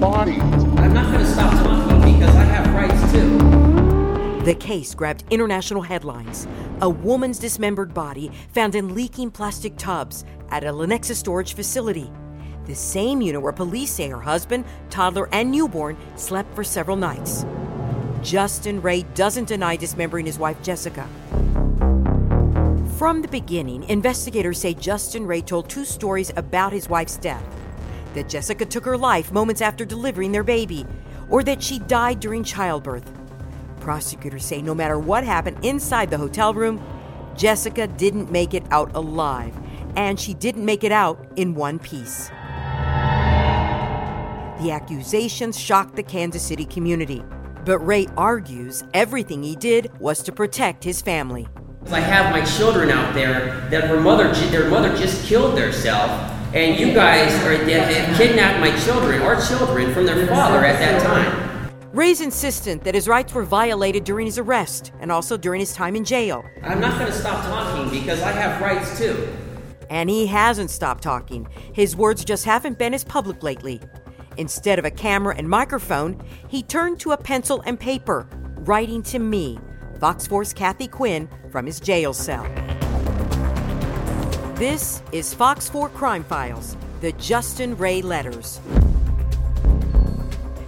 Body. I'm not going to stop talking because I have rights too. The case grabbed international headlines. A woman's dismembered body found in leaking plastic tubs at a Lenexa storage facility. The same unit where police say her husband, toddler, and newborn slept for several nights. Justin Rey doesn't deny dismembering his wife, Jessica. From the beginning, investigators say Justin Rey told two stories about his wife's death that Jessica took her life moments after delivering their baby, or that she died during childbirth. Prosecutors say no matter what happened inside the hotel room, Jessica didn't make it out alive, and she didn't make it out in one piece. The accusations shocked the Kansas City community, but Rey argues everything he did was to protect his family. I have my children out there that her mother, their mother just killed herself, and you guys are have kidnapped my children, our children, from their father at that time. Rey's insistent that his rights were violated during his arrest and also during his time in jail. I'm not going to stop talking because I have rights too. And he hasn't stopped talking. His words just haven't been as public lately. Instead of a camera and microphone, he turned to a pencil and paper, writing to me, Fox 4's Kathy Quinn, from his jail cell. This is Fox 4 Crime Files, the Justin Rey letters.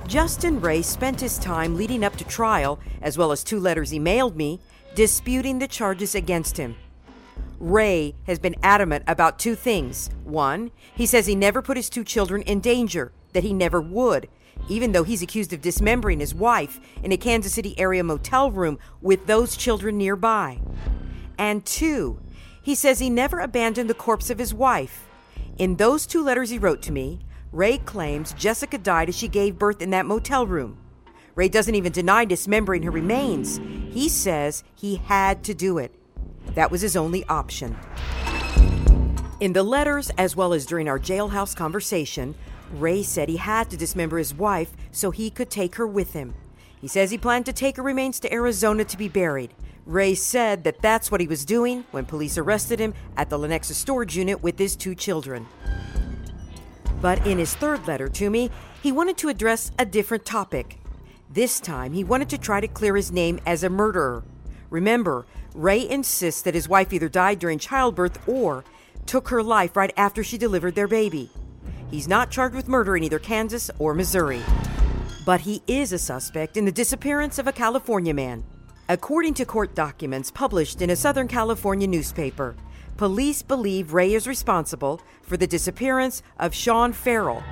Justin Rey spent his time leading up to trial, as well as two letters he mailed me, disputing the charges against him. Rey has been adamant about two things. One, he says he never put his two children in danger, that he never would, even though he's accused of dismembering his wife in a Kansas City area motel room with those children nearby. And two, he says he never abandoned the corpse of his wife. In those two letters he wrote to me, Rey claims Jessica died as she gave birth in that motel room. Rey doesn't even deny dismembering her remains. He says he had to do it. That was his only option. In the letters, as well as during our jailhouse conversation, Rey said he had to dismember his wife so he could take her with him. He says he planned to take her remains to Arizona to be buried. Rey said that that's what he was doing when police arrested him at the Lenexa storage unit with his two children. But in his third letter to me, he wanted to address a different topic. This time, he wanted to try to clear his name as a murderer. Remember, Rey insists that his wife either died during childbirth or took her life right after she delivered their baby. He's not charged with murder in either Kansas or Missouri. But he is a suspect in the disappearance of a California man. According to court documents published in a Southern California newspaper, police believe Rey is responsible for the disappearance of Sean Farrell.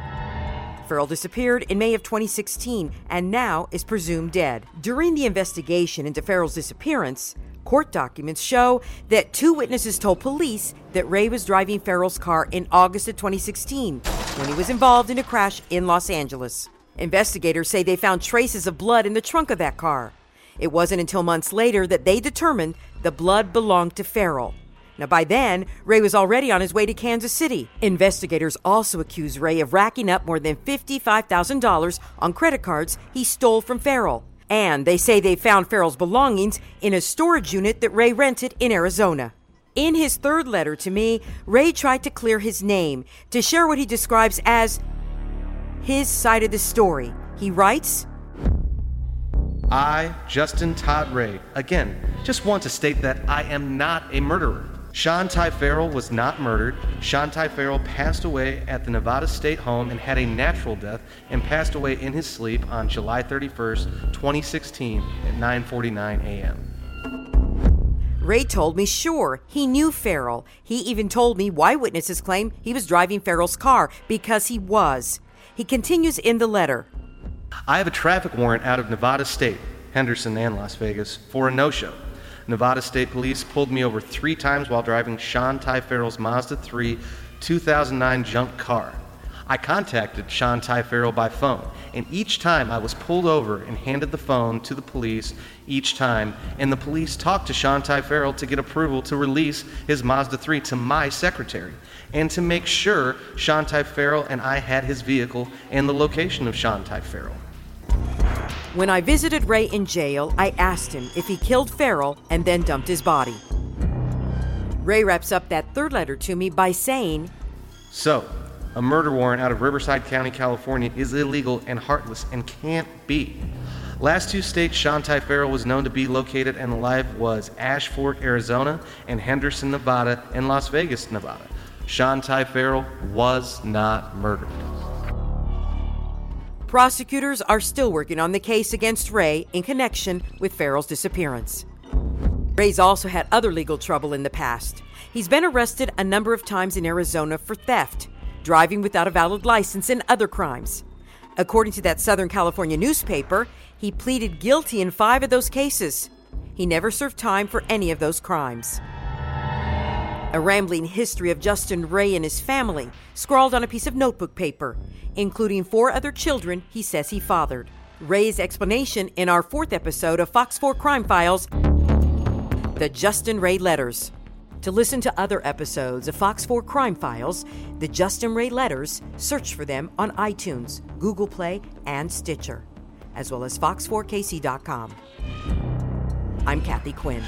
Farrell disappeared in May of 2016 and now is presumed dead. During the investigation into Farrell's disappearance, court documents show that two witnesses told police that Rey was driving Farrell's car in August of 2016 when he was involved in a crash in Los Angeles. Investigators say they found traces of blood in the trunk of that car. It wasn't until months later that they determined the blood belonged to Farrell. Now, by then, Rey was already on his way to Kansas City. Investigators also accuse Rey of racking up more than $55,000 on credit cards he stole from Farrell. And they say they found Farrell's belongings in a storage unit that Rey rented in Arizona. In his third letter to me, Rey tried to clear his name to share what he describes as his side of the story. He writes, I, Justin Todd Rey, again, just want to state that I am not a murderer. Sean Ty Farrell was not murdered. Sean Ty Farrell passed away at the Nevada State Home and had a natural death and passed away in his sleep on July 31st, 2016 at 9:49 a.m. Rey told me sure, he knew Farrell. He even told me why witnesses claim he was driving Farrell's car because he was. He continues in the letter. I have a traffic warrant out of Nevada State, Henderson and Las Vegas for a no-show. Nevada State Police pulled me over three times while driving Sean Ty Farrell's Mazda 3 2009 junk car. I contacted Sean Ty Farrell by phone, and each time I was pulled over and handed the phone to the police each time, and the police talked to Sean Ty Farrell to get approval to release his Mazda 3 to my secretary, and to make sure Sean Ty Farrell and I had his vehicle and the location of Sean Ty Farrell. When I visited Rey in jail, I asked him if he killed Farrell and then dumped his body. Rey wraps up that third letter to me by saying, So, a murder warrant out of Riverside County, California is illegal and heartless and can't be. Last two states Sean Ty Farrell was known to be located and alive was Ash Fork, Arizona, and Henderson, Nevada, and Las Vegas, Nevada. Sean Ty Farrell was not murdered. Prosecutors are still working on the case against Rey in connection with Farrell's disappearance. Rey's also had other legal trouble in the past. He's been arrested a number of times in Arizona for theft, driving without a valid license, and other crimes. According to that Southern California newspaper, he pleaded guilty in five of those cases. He never served time for any of those crimes. A rambling history of Justin Rey and his family, scrawled on a piece of notebook paper, including four other children he says he fathered. Rey's explanation in our fourth episode of Fox 4 Crime Files The Justin Rey Letters. To listen to other episodes of Fox 4 Crime Files, The Justin Rey Letters, search for them on iTunes, Google Play, and Stitcher, as well as fox4kc.com. I'm Kathy Quinn.